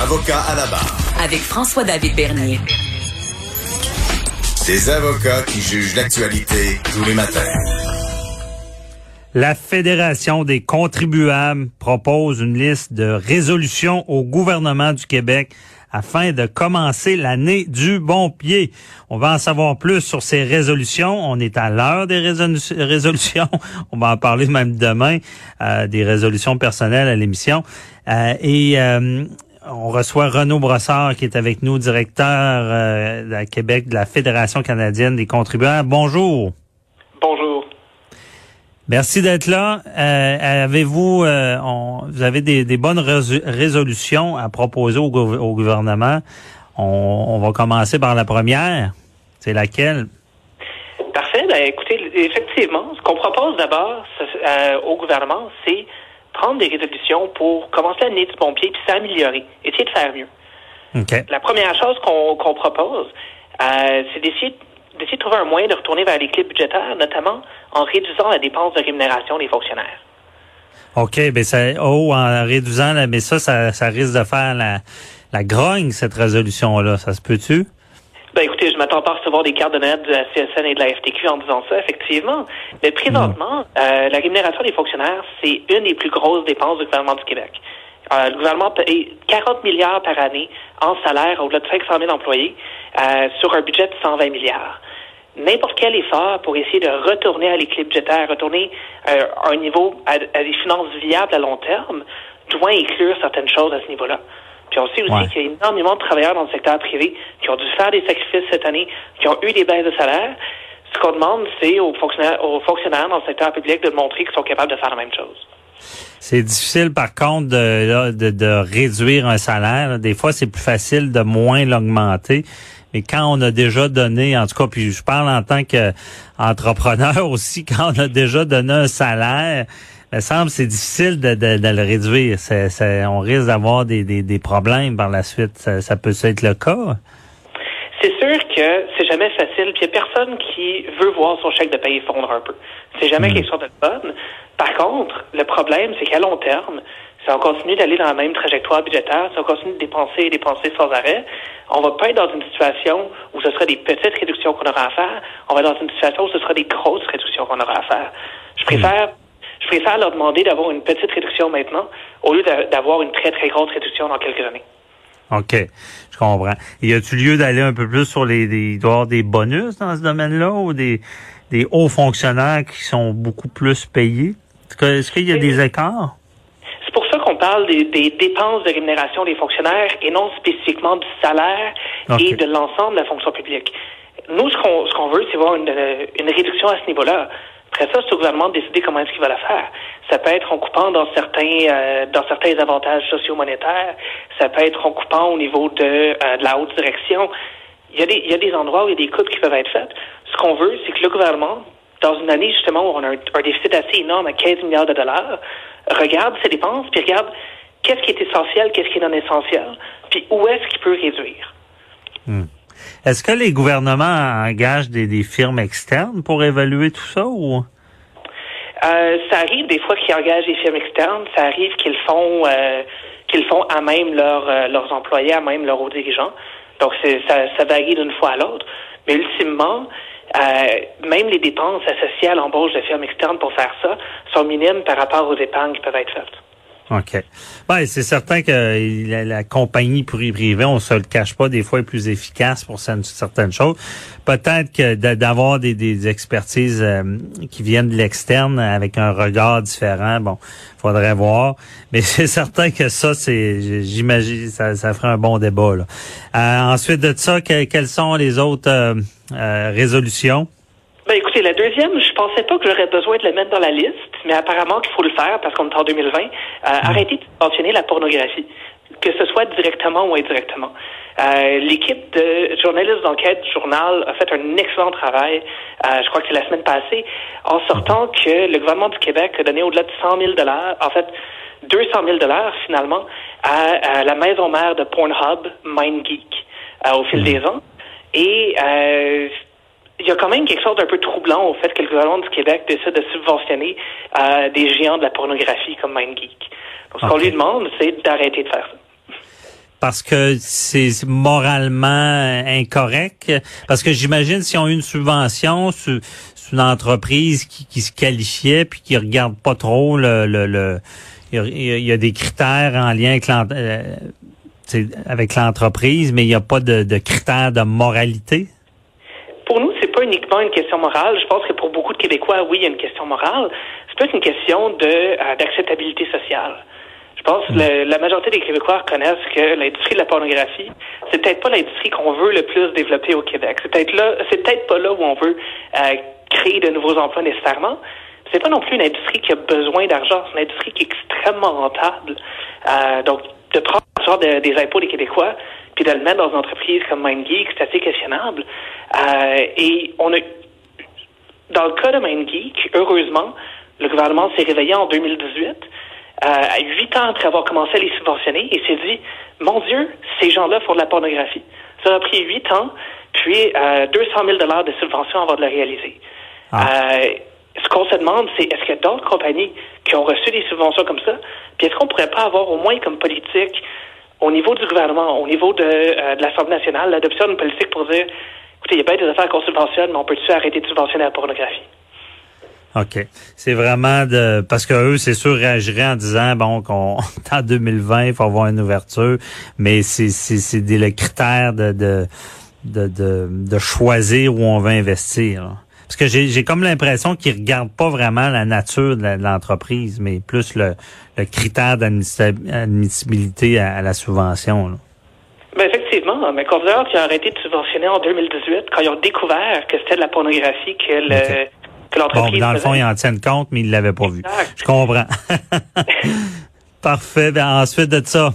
Avocat à la barre. Avec François-David Bernier. Des avocats qui jugent l'actualité tous les matins. La Fédération des contribuables propose une liste de résolutions au gouvernement du Québec afin de commencer l'année du bon pied. On va en savoir plus sur ces résolutions. On est à l'heure des résolutions. On va en parler même demain, euh, des résolutions personnelles à l'émission. Euh, et euh, on reçoit Renaud Brossard qui est avec nous, directeur de Québec de la Fédération canadienne des contribuables. Bonjour. Bonjour. Merci d'être là. Euh, avez-vous, euh, vous avez des, bonnes résolutions à proposer au, gouvernement? On, va commencer par la première. C'est laquelle? Parfait. Ben, écoutez, effectivement, ce qu'on propose d'abord euh, au gouvernement, c'est prendre des résolutions pour commencer à mener du bon pied puis s'améliorer, essayer de faire mieux. La première chose qu'on propose, c'est d'essayer d'essayer de trouver un moyen de retourner vers l'équilibre budgétaire, notamment en réduisant la dépense de rémunération des fonctionnaires. OK, ben ça, oh, en réduisant, mais ça, ça, risque de faire la, la grogne, cette résolution-là. Ça se peut-tu? Ben écoutez, je m'attends pas à recevoir des cartes de note de la CSN et de la FTQ en disant ça, effectivement. Mais présentement, euh, la rémunération des fonctionnaires, c'est une des plus grosses dépenses du gouvernement du Québec. Euh, le gouvernement paye 40 milliards par année en salaire au-delà de 500 000 employés euh, sur un budget de 120 milliards n'importe quel effort pour essayer de retourner à l'équilibre budgétaire, retourner euh, à un niveau, à, des finances viables à long terme, doit inclure certaines choses à ce niveau-là. Puis on sait aussi qu'il y a énormément de travailleurs dans le secteur privé qui ont dû faire des sacrifices cette année, qui ont eu des baisses de salaire. Ce qu'on demande, c'est aux fonctionnaires, aux fonctionnaires dans le secteur public de montrer qu'ils sont capables de faire la même chose. C'est difficile, par contre, de, de, de, réduire un salaire. Des fois, c'est plus facile de moins l'augmenter. Mais quand on a déjà donné, en tout cas, puis je parle en tant qu'entrepreneur aussi, quand on a déjà donné un salaire, me semble c'est difficile de, de, le réduire. on risque d'avoir des, des, problèmes par la suite. Ça, peut être le cas. C'est sûr que c'est jamais facile. Puis il n'y a personne qui veut voir son chèque de paye fondre un peu. C'est jamais hmm. quelque chose de bonne. Par contre, le problème, c'est qu'à long terme, si on continue d'aller dans la même trajectoire budgétaire, si on continue de dépenser et dépenser sans arrêt, on va pas être dans une situation où ce sera des petites réductions qu'on aura à faire. On va être dans une situation où ce sera des grosses réductions qu'on aura à faire. Je préfère, je préfère leur demander d'avoir une petite réduction maintenant au lieu d'avoir une très, très grosse réduction dans quelques années. OK, je comprends. Y a-t-il lieu d'aller un peu plus sur les, des, des bonus dans ce domaine-là ou des, des hauts fonctionnaires qui sont beaucoup plus payés? Est-ce qu'il y a des écarts? qu'on parle des, dépenses de rémunération des fonctionnaires et non spécifiquement du salaire et de l'ensemble de la fonction publique. Nous, ce qu'on ce veut, c'est voir une, une réduction à ce niveau-là. Après ça, c'est au gouvernement de décider comment est-ce qu'il va la faire. Ça peut être en coupant dans certains euh, dans certains avantages socio-monétaires. Ça peut être en coupant au niveau de, euh, de la haute direction. Il y, a des, il y a des endroits où il y a des coupes qui peuvent être faites. Ce qu'on veut, c'est que le gouvernement, dans une année justement où on a un, un déficit assez énorme à 15 milliards de dollars, regarde ses dépenses, puis regarde qu'est-ce qui est essentiel, qu'est-ce qui est non essentiel, puis où est-ce qu'il peut réduire. Hmm. Est-ce que les gouvernements engagent des, firmes externes pour évaluer tout ça ou? Euh, ça arrive des fois qu'ils engagent des firmes externes, ça arrive qu'ils font euh, qu'ils font à même euh, leurs employés, à même leurs hauts dirigeants. Donc ça, ça varie d'une fois à l'autre. Mais ultimement, euh, même les dépenses associées à l'embauche de firmes externes pour faire ça sont minimes par rapport aux épargnes qui peuvent être faites. OK. Ben, c'est certain que la, compagnie privée, on se le cache pas, des fois est plus efficace pour certaines choses. Peut-être que d'avoir des, expertises euh, qui viennent de l'externe avec un regard différent, bon, faudrait voir. Mais c'est certain que ça, c'est, j'imagine, ça, ça ferait un bon débat. Là. Euh, ensuite de ça, quelles sont les autres euh, résolutions? Ben écoutez, la deuxième, je pensais pas que j'aurais besoin de la mettre dans la liste, mais apparemment qu'il faut le faire parce qu'on est en 2020. Euh, hmm. Arrêtez de mentionner la pornographie. que ce soit directement ou indirectement. Euh, L'équipe de journalistes d'enquête du journal a fait un excellent travail, euh, je crois que c'est la semaine passée, en sortant que le gouvernement du Québec a donné au-delà de 100 000 en fait 200 000 finalement, à, la maison mère de Pornhub, MindGeek, euh, au fil des ans. Et euh, il y a quand même quelque chose d'un peu troublant au fait que le gouvernement du Québec décide de subventionner euh, des géants de la pornographie comme MindGeek. Donc, ce qu'on lui demande, c'est d'arrêter de faire ça parce que c'est moralement incorrect? Parce que j'imagine si on a une subvention, c'est une entreprise qui, qui, se qualifiait puis qui regarde pas trop le, le, il y, a, des critères en lien avec euh, avec l'entreprise, mais il n'y a pas de, de, critères de moralité? Pour nous, c'est pas uniquement une question morale. Je pense que pour beaucoup de Québécois, oui, il y a une question morale. C'est plus une question de euh, d'acceptabilité sociale. Je pense que la majorité des Québécois reconnaissent que l'industrie de la pornographie, c'est peut-être pas l'industrie qu'on veut le plus développer au Québec. C'est peut-être là, c'est peut-être pas là où on veut euh, créer de nouveaux emplois nécessairement. C'est pas non plus une industrie qui a besoin d'argent. C'est une industrie qui est extrêmement rentable. Euh, donc, de prendre genre des impôts des Québécois puis de le mettre dans une entreprise comme MindGeek, c'est assez questionnable. Euh, et on a, dans le cas de MindGeek, heureusement, le gouvernement s'est réveillé en 2018 euh, huit ans après avoir commencé à les subventionner, et s'est dit, mon Dieu, ces gens-là font de la pornographie. Ça a pris huit ans, puis euh, 200 000 dollars de subventions avant de le réaliser. Ah. Ce qu'on se demande, c'est est-ce qu'il y a d'autres compagnies qui ont reçu des subventions comme ça? Puis est-ce qu'on pourrait pas avoir au moins comme politique, au niveau du gouvernement, au niveau de, euh, de l'Assemblée nationale, l'adoption d'une politique pour dire, écoutez, il y a pas des affaires qu'on subventionne, mais on peut-tu arrêter de subventionner la pornographie? OK. C'est vraiment de parce que eux, c'est sûr, réagiraient en disant bon qu'on en 2020, il faut avoir une ouverture, mais c'est c'est le critère de de, de de choisir où on veut investir. Parce que j'ai comme l'impression qu'ils regardent pas vraiment la nature de l'entreprise, mais plus le, le critère d'admissibilité à, la subvention. Là. Ben effectivement, mais Considère qui a arrêté de subventionner en 2018 quand ils ont découvert que c'était de la pornographie que le, Bon, dans le fond, ils en tiennent compte, mais ils ne l'avaient pas vu. Je comprends. Parfait. Ben, ensuite de ça.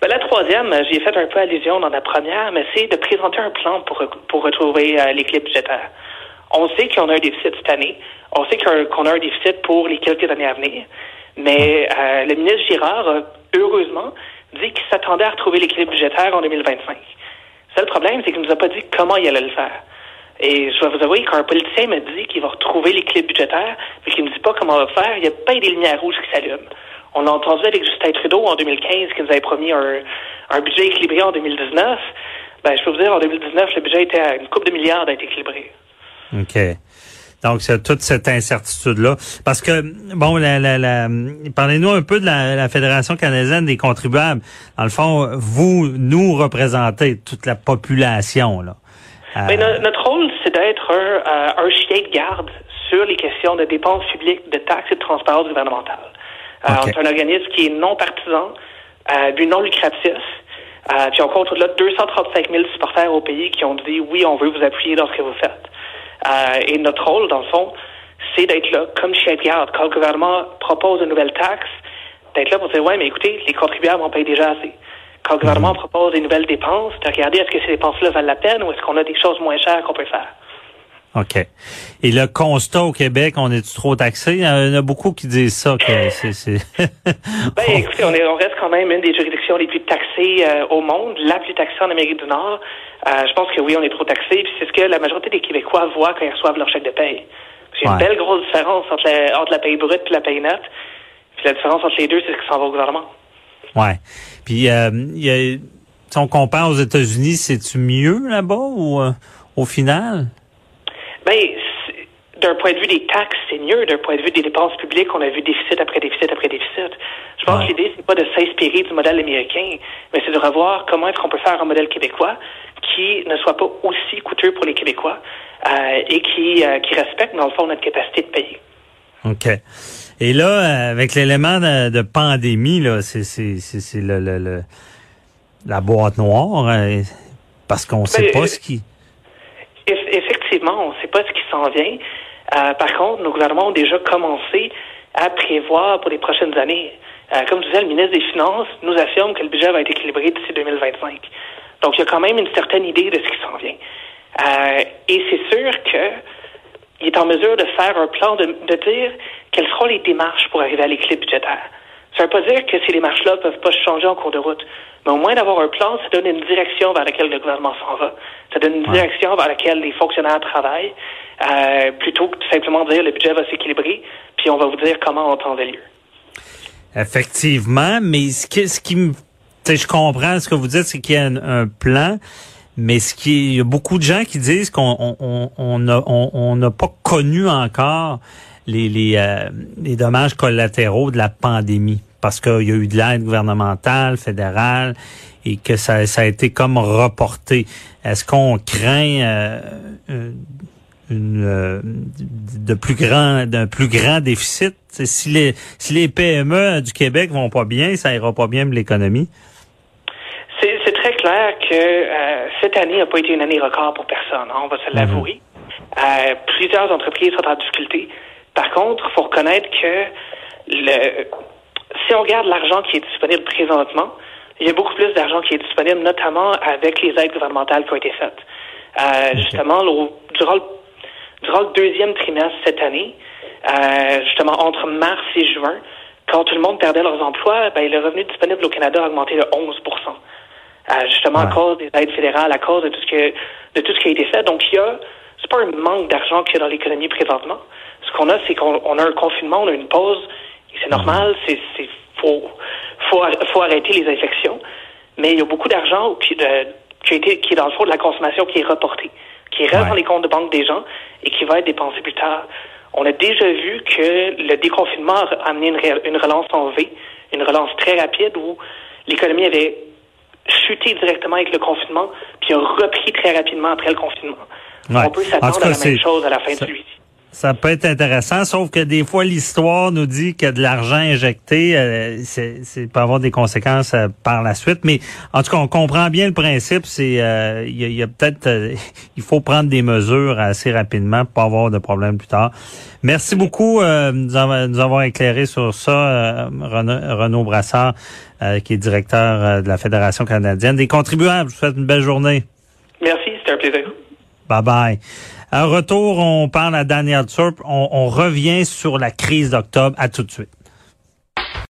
Ben, la troisième, j'y ai fait un peu allusion dans la première, mais c'est de présenter un plan pour, pour retrouver euh, l'équilibre budgétaire. On sait qu'on a un déficit cette année. On sait qu'on a un déficit pour les quelques années à venir. Mais euh, le ministre Girard a heureusement dit qu'il s'attendait à retrouver l'équilibre budgétaire en 2025. C'est le problème, c'est qu'il ne nous a pas dit comment il allait le faire. Et je vais vous avouer qu'un politicien m'a dit qu'il va retrouver l'équilibre budgétaire, mais qu'il ne me dit pas comment on va faire. Il n'y a pas des lumières rouges qui s'allument. On a entendu avec Justin Trudeau en 2015 qu'il nous avait promis un, un budget équilibré en 2019. Ben, je peux vous dire, en 2019, le budget était à une coupe de milliards d'être équilibré. OK. Donc, c'est toute cette incertitude-là. Parce que, bon, la, la, la parlez-nous un peu de la, la, Fédération canadienne des contribuables. Dans le fond, vous nous représentez toute la population, là. Mais notre rôle, c'est d'être un, euh, un, chien de garde sur les questions de dépenses publiques, de taxes et de transparence gouvernementale. Euh, on est un organisme qui est non partisan, euh, but non lucratif. Euh, puis on compte au-delà de 235 000 supporters au pays qui ont dit oui, on veut vous appuyer dans ce que vous faites. Euh, et notre rôle, dans le fond, c'est d'être là comme chien de garde. Quand le gouvernement propose une nouvelle taxe, d'être là pour dire ouais, mais écoutez, les contribuables en payent déjà assez quand le gouvernement propose des nouvelles dépenses, de regarder est-ce que ces dépenses-là valent la peine ou est-ce qu'on a des choses moins chères qu'on peut faire. OK. Et le constat au Québec, on est trop taxé? Il y en a beaucoup qui disent ça. Que c'est, ben, écoutez, on, est, on reste quand même une des juridictions les plus taxées euh, au monde, la plus taxée en Amérique du Nord. Euh, je pense que oui, on est trop taxé. Puis c'est ce que la majorité des Québécois voient quand ils reçoivent leur chèque de paye. A une belle grosse différence entre la, entre la paye brute et la paye nette. Puis la différence entre les deux, c'est ce qui s'en va au gouvernement. Ouais. Puis, euh, y a, si on compare aux États-Unis, c'est-tu mieux là-bas ou euh, au final? Ben, d'un point de vue des taxes, c'est mieux. D'un point de vue des dépenses publiques, on a vu déficit après déficit après déficit. Je pense que l'idée, c'est pas de s'inspirer du modèle américain, mais c'est de revoir comment est-ce qu'on peut faire un modèle québécois qui ne soit pas aussi coûteux pour les Québécois euh, et qui, euh, qui respecte, dans le fond, notre capacité de payer. OK. Et là, avec l'élément de, pandémie, là, c'est c'est le, le, la boîte noire, parce qu'on ne sait ben, pas ce qui. Effectivement, on ne sait pas ce qui s'en vient. Euh, par contre, nos gouvernements ont déjà commencé à prévoir pour les prochaines années. Euh, comme je disais, le ministre des Finances nous affirme que le budget va être équilibré d'ici 2025. Donc, il y a quand même une certaine idée de ce qui s'en vient. Euh, et c'est sûr qu'il est en mesure de faire un plan, de, de dire quelles seront les démarches pour arriver à l'équilibre budgétaire. Ça ne veut pas dire que ces démarches-là peuvent pas changer en cours de route, mais au moins d'avoir un plan, ça donne une direction vers laquelle le gouvernement s'en va. Ça donne une direction vers laquelle les fonctionnaires travaillent, euh, plutôt que simplement dire le budget va s'équilibrer, puis on va vous dire comment on temps lieu. Effectivement, mais ce qui, ce qui je comprends ce que vous dites, c'est qu'il y a un, plan, mais ce qui, il y a beaucoup de gens qui disent qu'on on, n'a pas connu encore les, les, euh, les dommages collatéraux de la pandémie parce qu'il y a eu de l'aide gouvernementale, fédérale, et que ça, ça a été comme reporté. Est-ce qu'on craint euh, une, euh, de plus grand d'un plus grand déficit si les si les PME du Québec vont pas bien, ça ira pas bien pour l'économie. C'est très clair que cette année n'a pas été une année record pour personne, hein, on va se mhm. l'avouer. plusieurs entreprises sont en difficulté. Par contre, il faut reconnaître que le, si on regarde l'argent qui est disponible présentement, il y a beaucoup plus d'argent qui est disponible, notamment avec les aides gouvernementales qui ont été faites. Euh, Justement, durant, le, durant le deuxième trimestre cette année, euh, justement entre mars et juin, quand tout le monde perdait leurs emplois, ben, le revenu disponible au Canada a augmenté de 11% euh, justement à cause des aides fédérales, à cause de tout ce que de tout ce qui a été fait. Donc il y a c'est pas un manque d'argent qu'il y a dans l'économie présentement. Ce qu'on a, c'est qu'on a un confinement, on a une pause, et c'est normal, c'est faut, faut, faut arrêter les infections. Mais il y a beaucoup d'argent qui, qui, a été, qui est dans le fond de la consommation qui est reporté, qui reste dans les comptes de banque des gens et qui va être dépensé plus tard. On a déjà vu que le déconfinement a amené une, une relance en V, une relance très rapide où l'économie avait chuté directement avec le confinement, puis a repris très rapidement après le confinement. On peut s'attendre à la même chose à la fin de celui-ci. Ça peut être intéressant, sauf que des fois l'histoire nous dit que de l'argent injecté, euh, c'est peut avoir des conséquences euh, par la suite. Mais en tout cas, on comprend bien le principe. C'est euh, il y a, peut-être il faut prendre des mesures assez rapidement pour pas avoir de problème plus tard. Merci beaucoup de nous, avoir, éclairé sur ça, Renaud, Brassard, qui est directeur de la Fédération canadienne des contribuables. Je vous souhaite une belle journée. Merci, c'était un plaisir. Bye bye. Un retour, on parle à Daniel Turp. On, on revient sur la crise d'octobre. À tout de suite.